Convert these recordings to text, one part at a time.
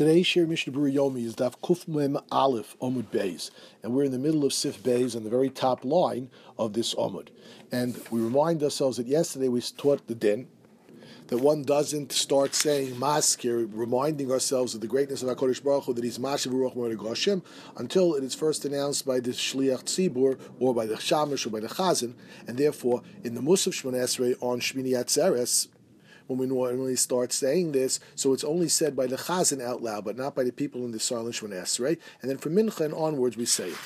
Today's Shir Mishnah Yomi is Daf Kuf Mem Aleph Omud Beis, and we're in the middle of Sif Beis on the very top line of this Omud. And we remind ourselves that yesterday we taught the din that one doesn't start saying maskir, reminding ourselves of the greatness of HaKadosh Baruch Hu, that he's Mashiv Ruach Hashem, until it is first announced by the Shliach Tzibur, or by the Shamish, or by the Chazan, and therefore, in the Musaf Shmon Esrei on Shmini Atzeres, when we normally start saying this. So it's only said by the Chazan out loud, but not by the people in the silent Shemon Esrei. And then from Mincha and onwards, we say it.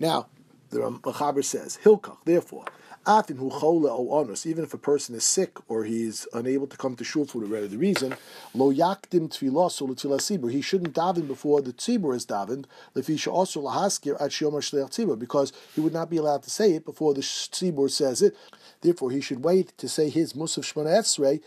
Now, the Machaber says, Hilkach, therefore, even if a person is sick or he is unable to come to shul for whatever reason, lo yakdim tfilos he shouldn't daven before the tzibur is davened, lefisha also lahaskir at tzibur, because he would not be allowed to say it before the tzibur says it. Therefore, he should wait to say his musaf shmona esrei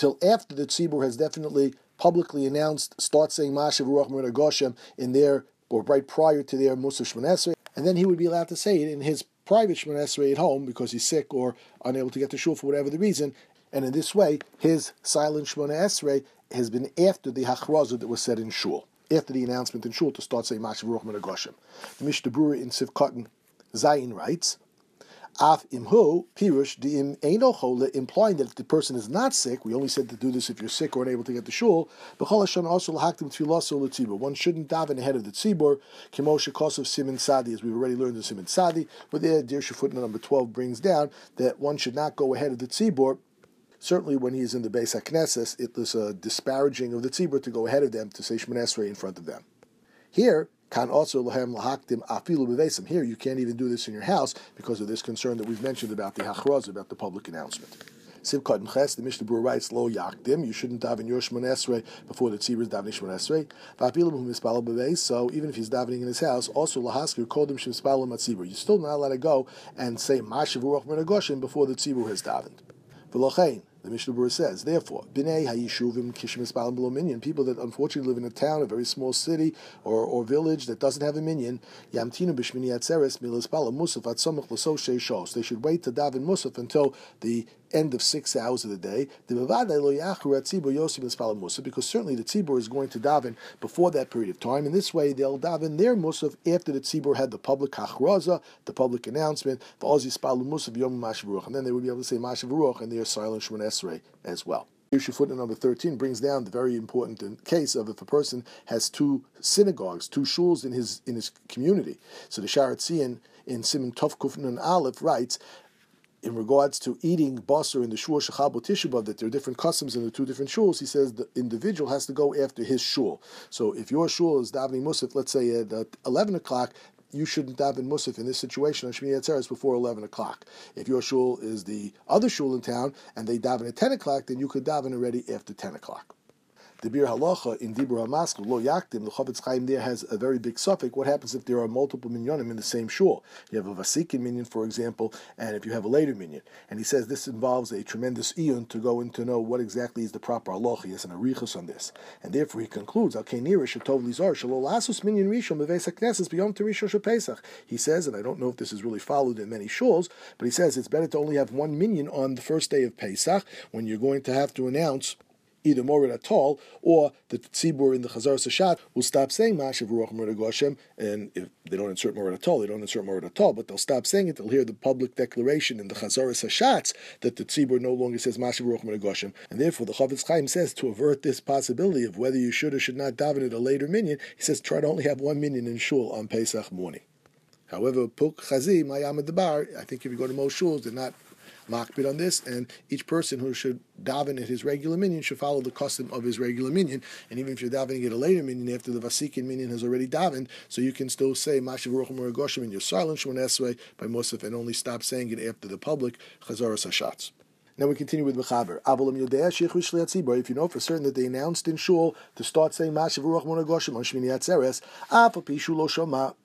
till after the tzibur has definitely publicly announced, start saying Mashav Ruach Goshem in their, or right prior to their Musaf Shmonesrei, and then he would be allowed to say it in his private Shmonesrei at home because he's sick or unable to get to shul for whatever the reason. And in this way, his silent Shmona Esrei has been after the Hachrazah that was said in shul, after the announcement in shul to start saying Mashav Ruach Goshem. The Mishnah Berurah in Sivkatan Zayin writes, Af imhu pirush im eino chole, implying that if the person is not sick, we only said to do this if you're sick or unable to get to shul. B'chol also lahaktim tfilaso l'tzibur. One shouldn't daven ahead of the tzibur. Kimosha kosov simin sadi, as we've already learned in simin sadi. But there, Dirshu footnote number twelve brings down that one should not go ahead of the tzibur. Certainly, when he is in the Beis Haknesses, it was a uh, disparaging of the tzibur to go ahead of them to say Shmonesrei in front of them. Here, also. Here, you can't even do this in your house because of this concern that we've mentioned about the hachraz, about the public announcement. Sivkat Ches, the Mishnah Berurah writes, Lo yakdim, you shouldn't daven your Shmonesrei before the tzibur is davening Shmonesrei. Va'apilu mispal beveis, so even if he's davening in his house, also lahaskir kodim shmispal matzibur. You're still not allowed to go and say Mashav Ruach before the tzibur has davened. V'lochein, the Mishnah Berurah says, therefore, Bnei Hayishuvim Kishmis Balam Minyan, people that unfortunately live in a town, a very small city or, or village that doesn't have a minyan, Yamtinu Bishmini Atzeres Milas Balam Musaf Atzomach Laso Shos. They should wait to daven Musaf until the end of six hours of the day. Because certainly the tzibur is going to daven before that period of time. In this way, they'll daven their musaf after the tzibur had the public hachraza, the public announcement, and then they would be able to say mashav and their silent shemon esrei as well. Yusha footnote number 13 brings down the very important uh, case of if a person has two synagogues, two shuls in his in his community. So the Sharatzian in Simon Tov Kufnan Aleph writes, in regards to eating basar in the shul shechab tishubav, that there are different customs in the two different shuls, he says the individual has to go after his shul. So if your shul is davening musaf, let's say at 11 o'clock, you shouldn't daven musaf in this situation on Shmini Atzeres before 11 o'clock. If your shul is the other shul in town and they daven at 10 o'clock, then you could daven already after 10 o'clock the Biur Halacha in Dibur HaMaskal, Lo Yaktim, the Chofetz Chaim there has a very big suffix. What happens if there are multiple minyanim in the same shul? You have a Vasikin minyan, for example, and if you have a later minyan. And he says this involves a tremendous iyun to go in to know what exactly is the proper halacha. He has an arichus on this. And therefore he concludes. He says, and I don't know if this is really followed in many shuls, but he says it's better to only have one minyan on the first day of Pesach when you're going to have to announce either morid at all, or the tzibur in the Chazar Sashat will stop saying Mashav Ruach Goshem, and if they don't insert morid at all, they don't insert morid at all, but they'll stop saying it, they'll hear the public declaration in the Chazar Sashat that the tzibur no longer says Mashav Ruach Goshem, and therefore the Chofetz Chaim says to avert this possibility of whether you should or should not daven at a later minyan, he says try to only have one minyan in shul on Pesach morning. However, Puk Chazi, Mayam Bar, I think if you go to most shuls, they're not makbid on this, and each person who should daven at his regular minion should follow the custom of his regular minion. And even if you're davening at a later minion after the Vasikin minion has already davened, so you can still say Mashiv Ruchim Goshim in your silent Shemon by Musaf and only stop saying it after the public Chazaras Hashatz. Now we continue with Mechaber. If you know for certain that they announced in Shul to start saying Mashav Ruach Monagoshim on Shmini Atzeres,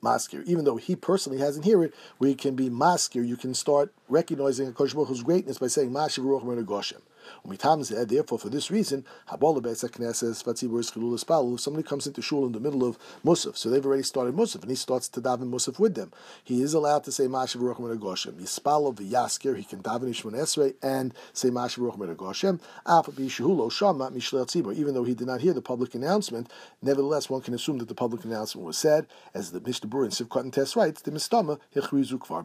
Maskir. Even though he personally hasn't heard it, we can be Maskir. You can start recognizing a Baruch Hu's greatness by saying Mashav Ruach Monagoshim. Therefore, for this reason, if somebody comes into shul in the middle of Musaf, so they've already started Musaf, and he starts to daven Musaf with them, he is allowed to say Mashav Ruach Meragoshem. Yispalo v'yaskir, he can daven Ishman Esrei and say Mashav Ruach Meragoshem. Even though he did not hear the public announcement, nevertheless, one can assume that the public announcement was said, as the Mishnah Berurah Sivkot and Test writes, the Mistama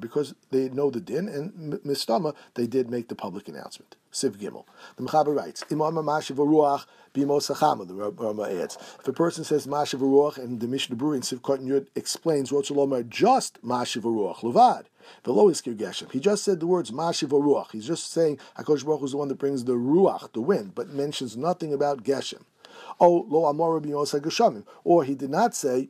because they know the din, and Mistama, they did make the public announcement. Siv Gimel. The Mechaber writes, Imam Mashiv Ruach Bimosachama, the Rama adds. If a person says Mashiv Ruach and the Mishnah Berurah in Siv Yud explains Rotzalomar just Mashiv Ruach, Levad. Iskir Geshem. He just said the words Mashiv Ruach. He's just saying HaKadosh Baruch is the one that brings the Ruach, the wind, but mentions nothing about Geshem. Oh, Lo Amor Bimosa. Or he did not say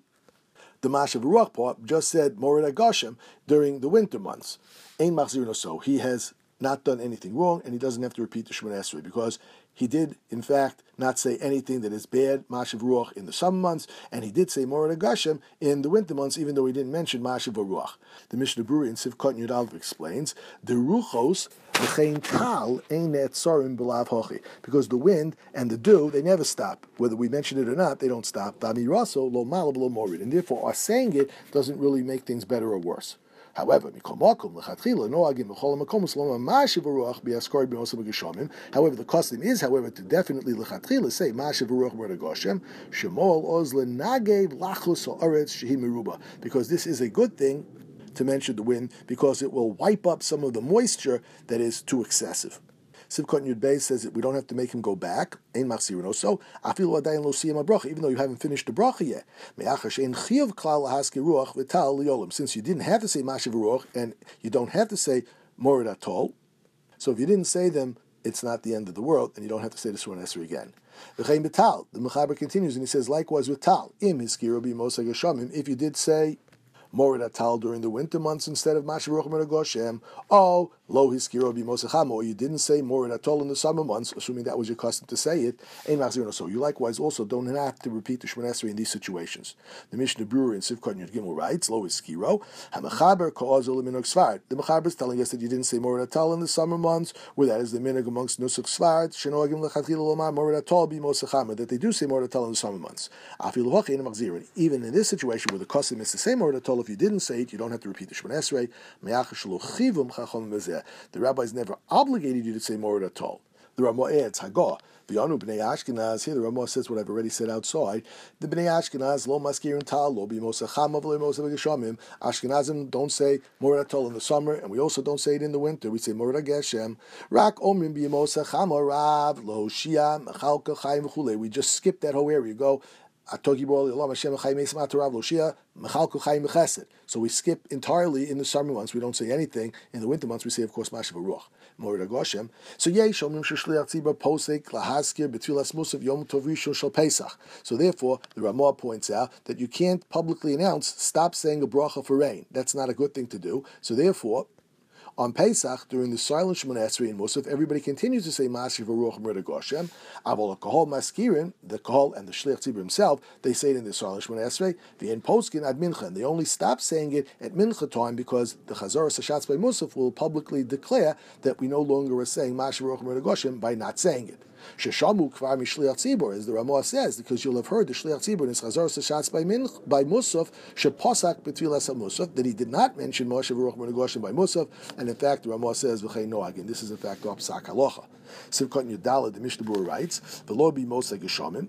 the Mashiv Ruach part, just said Morid Agashem during the winter months. Ein Machzir so. He has not done anything wrong, and he doesn't have to repeat the Shemon Esrei because he did, in fact, not say anything that is bad, Mashav Ruach, in the summer months, and he did say Morad Agashem in the winter months, even though he didn't mention Mashav Ruach. The Mishnah Berurah in Sivkot Yudalv explains, the Ruchos, the Einet Sorim Belav Hochi, because the wind and the dew, they never stop. Whether we mention it or not, they don't stop. Lo Malab Lo Morid, and therefore our saying it doesn't really make things better or worse. However, However, the custom is, however, to definitely lechatchila say Mashiv Ruach Goshem because this is a good thing to mention the wind because it will wipe up some of the moisture that is too excessive. Sivkot Yud Beis says that we don't have to make him go back. Ein machsirino. So afilu adayin lo siyam bracha, even though you haven't finished the bracha yet. Me'achash ein klal lahaski ruach v'tal. Since you didn't have to say mashiv ruach and you don't have to say morid atol, so if you didn't say them, it's not the end of the world, and you don't have to say the Surah Esri again. The Mechaber continues and he says, likewise with Tal, im hiskiro bi if you did say Morid Atal during the winter months instead of Mashiach Goshem. Oh, Lo Hiskiro Bimosecham, or you didn't say Morid Atal in the summer months, assuming that was your custom to say it. So you likewise also don't have to repeat the Shemon in these situations. The Mishnah Berurah in Sivkot Yud Gimel writes, Lo Hiskiro, Hamachaber Koazul Minok Svard. The Mechaber is telling us that you didn't say Morid Atal in the summer months, where that is the minog amongst Nusuk Svard, Shenogim Lechatchil Lomar Morid Atal Bimosecham, that they do say Morid Atal in the summer months. Even in this situation where the custom is to say Morid Atal, if you didn't say it, you don't have to repeat the Shemon Esrei. The rabbis never obligated you to say Morid at all. The Ramah eh, adds, Hagah, V'yanu b'nei Ashkenaz, here the Ramah says what I've already said outside. The b'nei Ashkenaz, lo maskirin tal, lo b'mosacham of b'geshamim. Ashkenazim don't say Morid Atol in the summer, and we also don't say it in the winter. We say Morid Geshem. Rak omrim b'mosacham rav, lo shia, mechalka chayim v'chule. We just skip that whole area. Go, so we skip entirely in the summer months. We don't say anything. In the winter months, we say, of course, Mashiv Ruach. So. So therefore, the Ramah points out that you can't publicly announce, stop saying a bracha for rain. That's not a good thing to do. So therefore, on Pesach, during the silent Shemon Esrei and Musaf, everybody continues to say Mashiv Ruach Murda Goshem. Avol Kahol Maskirin, the Kahol and the Shliach Tzibur himself, they say it in the silent Shemon Esrei. The in Poskin at Mincha, and they only stop saying it at Mincha time because the Chazor Sashatz by Musaf will publicly declare that we no longer are saying Mashiv Ruach Murda Goshem by not saying it. Sheshamu kvar mishliach tzibur, as the Ramah says, because you'll have heard the shliach tzibur in his chazar sashatz by min by Musaf sheposak betvilas Musaf that he did not mention Moshe v'ruch Menagoshin by Musaf, and in fact the Ramah says v'chei noagin. This is in fact psak halacha. Sivkot Yudala, the Mishnah writes, the Lord be Moshe Geshamim.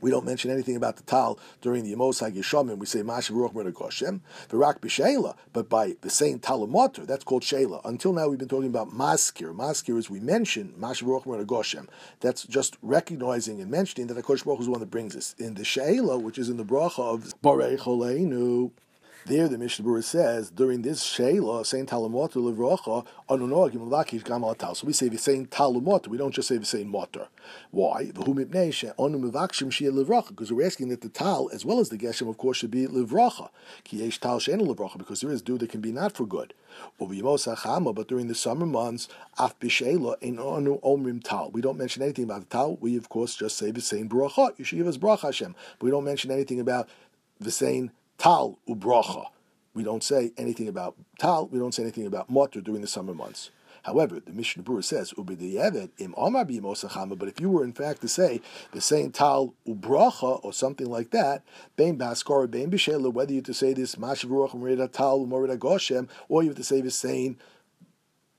We don't mention anything about the tal during the Yemos HaGeshamim. We say Mashav Ruach Merek Hashem, Virak B'Sheila, but by the same Talamotter, that's called Sheila. Until now, we've been talking about Maskir. Maskir, as we mentioned, Mashav Ruach Merek Hashem. That's just recognizing and mentioning that the Kosh Baruch is the one that brings us. In the Sheila, which is in the bracha of Barei Choleinu, there, the Mishnah Berurah says during this Sheila, saying Talamot Livrocha, Anunoagim Lakish Gamal Tal. So we say the same Talamot. We don't just say the same Motor. Why? Because we're asking that the Tal, as well as the Geshem, of course, should be Livrocha. Kiyesh Tal Shena Livrocha, because there is dew that can be not for good. But during the summer months, Af Bishela in Anu Omrim Tal. We don't mention anything about the Tal. We, of course, just say the same Bracha. You should give us Bracha Hashem. But we don't mention anything about the same tal ubracha. We don't say anything about tal. We don't say anything about motor during the summer months. However, the Mishnah Berurah says, "Ubediyevet im Omar b'yimosachama." But if you were in fact to say the saying tal ubracha or something like that, bein baskar bein b'shela, whether you to say this mashav ruach tal morida goshem, or you have to say the saying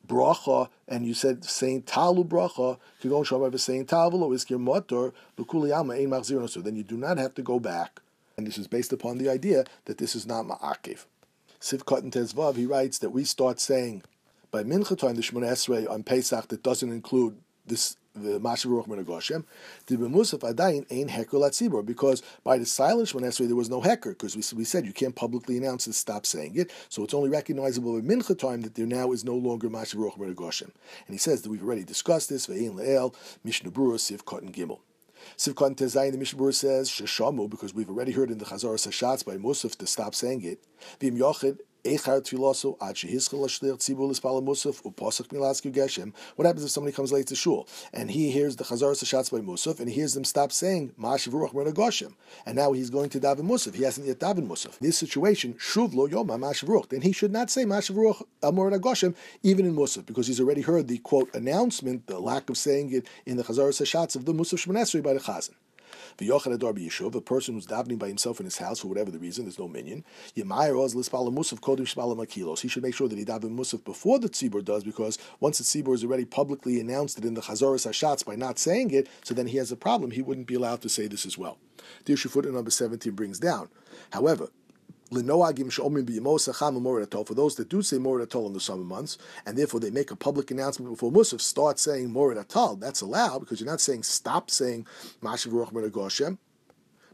bracha, and you said saying talu bracha, kigon shavav saying tavlo iskir motor l'kuliyama ein machzir So then you do not have to go back, and this is based upon the idea that this is not ma'akiv. Sivkot and Tezvav, he writes that we start saying by mincha time the Shemona Esrei on Pesach that doesn't include this the Mashav Ruach Min Goshem, the B'musaf Adayin ain't Heker Latzibor, because by the silent Shemon Esrei there was no Heker, because we, we said you can't publicly announce and stop saying it, so it's only recognizable at Mincha time that there now is no longer Mashav Ruach Min Goshem. And he says that we've already discussed this, Ve'in Le'el, Mishnah Berurah, Siv Cotton Gimel. Sivkot Tezayin, the Mishnah Berurah says, Sheshamu, because we've already heard in the Chazar Sashatz by Musaf to stop saying it. Vim Yochid, happens if somebody comes late to shul and he hears the Chazar Sashatz by Musaf and he hears them stop saying Mashiv Ruach and now he's going to daven Musaf. He hasn't yet daven Musaf. This situation, Shuv lo Yoma Mashiv Ruach. Then he should not say Mashiv Ruach uh, Amor even in Musaf because he's already heard the quote announcement, the lack of saying it in the Chazar Sashatz of the Musaf Shmonesri by the Chazan. B'yishuv, a person who's davening by himself in his house for whatever the reason, there's no minion. Yemayir oz lispala musaf kodim makilos. He should make sure that he daven musaf before the tzibur does, because once the tzibur has already publicly announced it in the chazoras hashatz by not saying it, so then he has a problem. He wouldn't be allowed to say this as well. The issue number 17 brings down. However, for those that do say Morid Atol in the summer months, and therefore they make a public announcement before Musaf, start saying Morid Atol, that's allowed because you're not saying stop saying Mashiv Ruach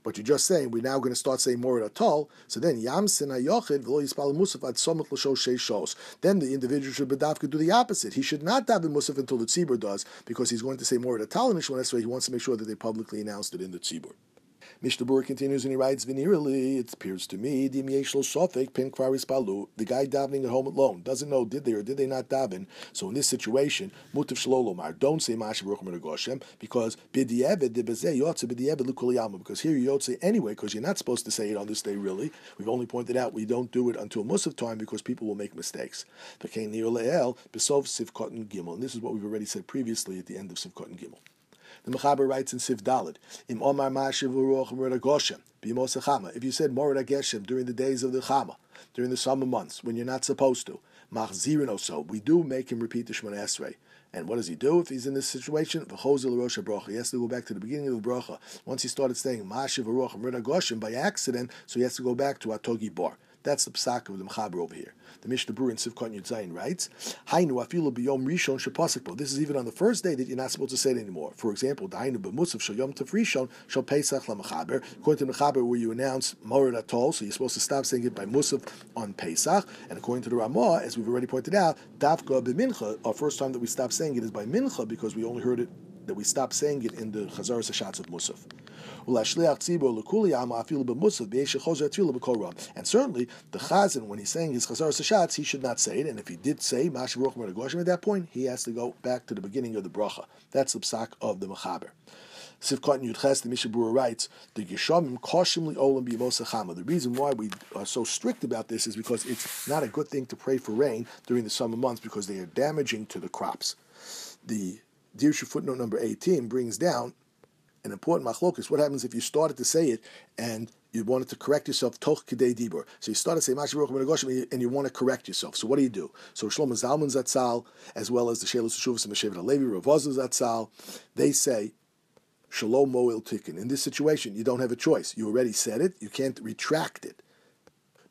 but you're just saying we're now going to start saying Morid Atol. So then Yam Sin Hayochid V'lo Yispal Musaf Ad Somach L'Sho Shos. Then the individual should bedavka do the opposite. He should not daven Musaf until the tzibur does because he's going to say Morid Atol in Mishwan Esrei. He wants to make sure that they publicly announced it in the tzibur. Mishnah continues and he writes, Vinirali, it appears to me, the guy davening at home alone, doesn't know did they or did they not daven. So in this situation, Mutav Shalolomar, don't say Masha Baruch because Bidiyeved Lukuliyama, because here you say anyway, because you're not supposed to say it on this day really. We've only pointed out we don't do it until most Musaf time because people will make mistakes. And this is what we've already said previously at the end of Sivkot and Gimel. The Mechaber writes in Sif Dalid, Im Omar Mashiv Goshem, If you said Morid Geshem during the days of the Chama, during the summer months, when you're not supposed to, Machzirin so, we do make him repeat the Shemona Esrei. And what does he do if he's in this situation? He has to go back to the beginning of the bracha. Once he started saying Mashiv Goshem by accident, so he has to go back to Atogi Bar. That's the psak of the Mechaber over here. The Mishnah Berurah in Sivkot Yud Zayin writes, Hainu afilu biyom rishon shepasikbo. This is even on the first day that you're not supposed to say it anymore. For example, Dainu b'musaf shal yom shal pesach lamechaber. According to Mechaber, where you announce morid atol, so you're supposed to stop saying it by musaf on Pesach. And according to the Ramah, as we've already pointed out, dafka b'mincha, our first time that we stop saying it is by mincha because we only heard it that we stop saying it in the Chazar Sashatz of Musaf. And certainly, the Chazan, when he's saying his Chazar Sashatz, he should not say it. And if he did say Mash at that point, he has to go back to the beginning of the bracha. That's the psak of the Mechaber. Sivkot Yudches, the Mishnah Berurah writes, the Geshamim koshimli olam b'yimosachama. The reason why we are so strict about this is because it's not a good thing to pray for rain during the summer months because they are damaging to the crops. The Dirshu footnote number 18 brings down an important machlokus. What happens if you started to say it and you wanted to correct yourself, toch kidei dibur. So you started to say Mashi and you want to correct yourself. So what do you do? So Shlomo Zalman Zatzal, as well as the Shelos Shuvas and Meshevet Alevi, Ravazu Zatzal, they say Shalom Moil Tikkun. In this situation, you don't have a choice. You already said it. You can't retract it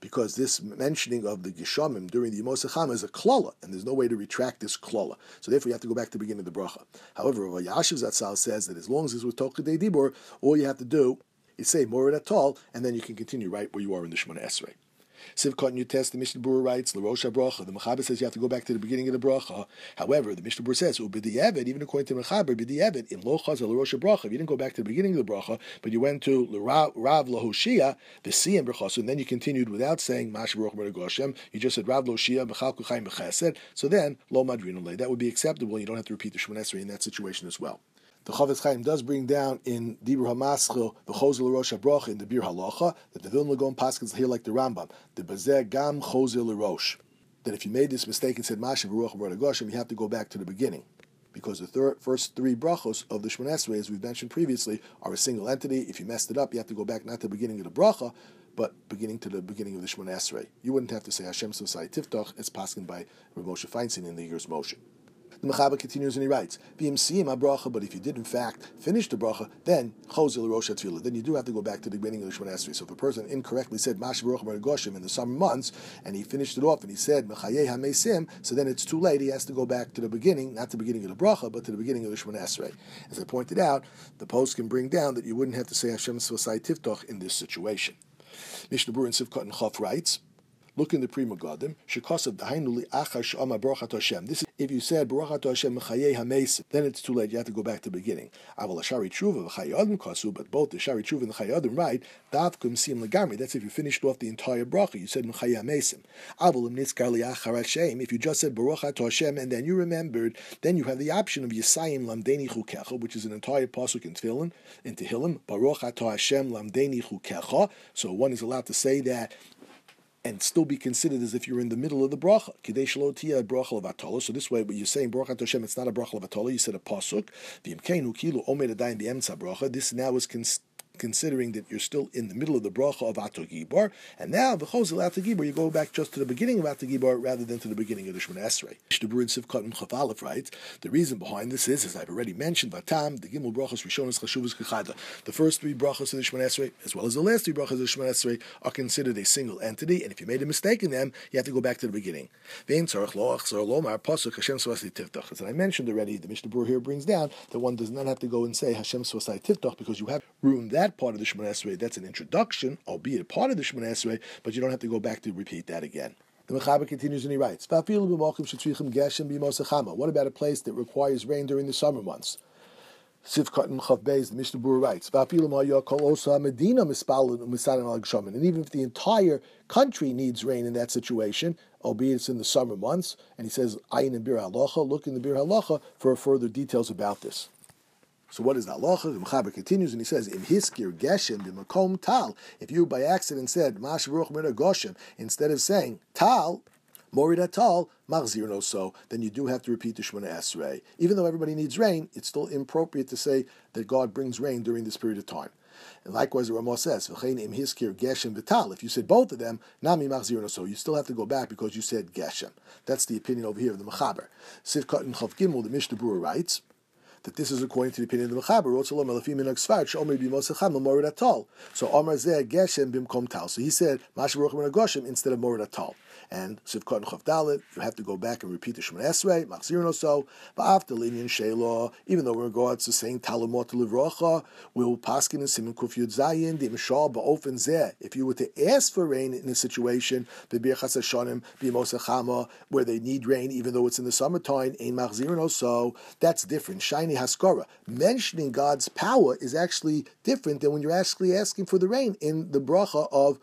because this mentioning of the Geshamim during the Yimosacham is a klola, and there's no way to retract this klola. So therefore, you have to go back to the beginning of the bracha. However, Yashiv Zatzal says that as long as it's with Tokadei Dibur, all you have to do is say Morid at all, and then you can continue right where you are in the Shemona Esrei. Sivkot New Test, the Mishnah Berurah writes, L'Rosh Bracha. The Mechaber says you have to go back to the beginning of the bracha. However, the Mishnah Berurah says, Ubidi even according to the Mechaber, Bidi in Lo Chaz L'Rosh Bracha. If you didn't go back to the beginning of the bracha, but you went to Rav Lahoshia, the Siyam Bracha, and then you continued without saying Mash Baruch Goshem, you just said Rav Lahoshia, Bechal Kuchayim Bechesed, so then Lo Madrinule. That would be acceptable. You don't have to repeat the Shemon in that situation as well. The Chofetz Chaim does bring down in Dibur Hamaschil the Chozel Rosh Habrocha in the Biur Halacha that the Vilna Gaon Paskins here like the Rambam the Bazeh Gam Chozel Rosh. that if you made this mistake and said Masha Baruch Goshim, you have to go back to the beginning. Because the thir- first three brachos of the Shemon Esrei, as we've mentioned previously, are a single entity. If you messed it up, you have to go back not to the beginning of the bracha, but beginning to the beginning of the Shemon Esrei. You wouldn't have to say Hashem Sosai Tiftach, it's passing by Rav Moshe Feinstein in the year's motion. The Mechaber continues and he writes, bracha, but if you did in fact finish the bracha, then chozil rosh Then you do have to go back to the beginning of the Shemon Esrei. So if a person incorrectly said Mash Baruch Goshim in the summer months, and he finished it off and he said Mechayeh HaMesim, so then it's too late. He has to go back to the beginning, not the beginning of the bracha, but to the beginning of the Shemon Esrei. As I pointed out, the post can bring down that you wouldn't have to say Hashem Svasai Tiftoch in this situation. Mishnah Berurah in Sivkot and Chof writes, Look in the Pri Megadim. Shekasav dahainu achar shama brachat Hashem. This is if you said brachat Hashem hameis, then it's too late. You have to go back to the beginning. Aval kasu, but both the shari tshuva and the chayadim right. Davkum sim. That's if you finished off the entire bracha. You said mechayei hameisim. Aval. If you just said brachat Hashem and then you remembered, then you have the option of yisayim lamdeni chukecha, which is an entire pasuk in Tefillin, in Tehillim. Baruch Hashem lamdeni chukecha. So one is allowed to say that and still be considered as if you're in the middle of the bracha. Kidei shalotia bracha of So this way, when you're saying bracha Hashem, it's not a bracha of You said a pasuk. V'imkeinu kilu omer adayin b'emtza bracha. This now is considering that you're still in the middle of the bracha of Atogibor, and now the Chosel Atogibor, you go back just to the beginning of Atogibor rather than to the beginning of the Shemon Esrei. writes, the reason behind this is, as I've already mentioned, Vatam, the Gimel brachas Rishonas Chashuvas Kechada. The first three brachas of the Shemon Esrei, as well as the last three brachas of the Shemon Esrei, are considered a single entity, and if you made a mistake in them, you have to go back to the beginning. As I mentioned already, the Mishnah here brings down that one does not have to go and say Hashem Swasai Tiftach because you have ruined that part of the Shemon Esrei. That's an introduction, albeit part of the Shemon Esrei, but you don't have to go back to repeat that again. The Mechaber continues and he writes, What about a place that requires rain during the summer months? Sivkat and the Mishnah Berurah writes, And even if the entire country needs rain in that situation, albeit it's in the summer months, and he says, Ayin and Bir look in the Biur Halacha for further details about this. So what is that halacha? The Mechaber continues and he says, "Im hiskir geshem b'makom tal." If you by accident said mashruch mina goshem instead of saying tal, morid tal, machzir no so, then you do have to repeat the Shemona Esrei. Even though everybody needs rain, it's still inappropriate to say that God brings rain during this period of time. And likewise, the Ramah says, im hiskir geshem v'tal. If you said both of them, nami machzir no so, you still have to go back because you said geshem. That's the opinion over here of the Mechaber. Sivkot and Chav Gimel, the Mishnah Berurah writes that this is according to the opinion of the Mechaber. So Omar Zeh Geshem Bimkom Tal. So he said Masharuch Goshim instead of Morid Tal and Sivkot and Chavdalit, you have to go back and repeat the Shemon Esrei, Machzir no so, but after Linyan Shelah, even though in regards to saying Talamot Livrocha, we'll paskin in Simon Kuf Yud Zayin, the Mishal Ba'ofen Zeh. If you were to ask for rain in a situation, the Birchas Hashanim, B'mosachama, where they need rain, even though it's in the summertime, Ein Machzir no so, that's different. Haskara. Mentioning God's power is actually different than when you're actually asking for the rain in the bracha of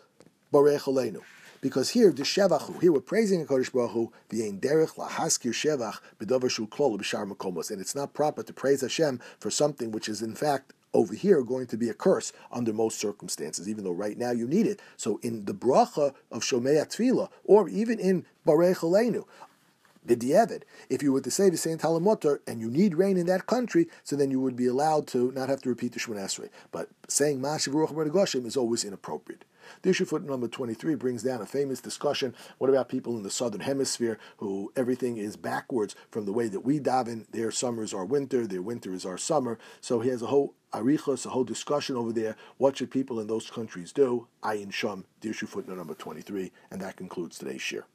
Barech Aleinu. Because here, the Shevachu, here we're praising a Kodesh Baruch Hu, v'yein derech lahaskir Shevach b'dover shu klol b'shar makomos. And it's not proper to praise Hashem for something which is in fact over here going to be a curse under most circumstances, even though right now you need it. So in the bracha of Shomei Tefillah, or even in Barech Aleinu, B'di'evid. If you were to say the same Talamotar and you need rain in that country, so then you would be allowed to not have to repeat the Shemon Esrei. But saying Mashiv Ruach Goshim is always inappropriate. The issue foot number 23 brings down a famous discussion. What about people in the southern hemisphere who everything is backwards from the way that we daven? Their summers are winter, their winter is our summer. So he has a whole arichos, a whole discussion over there. What should people in those countries do? Ayin Shum, the issue footnote number 23. And that concludes today's share.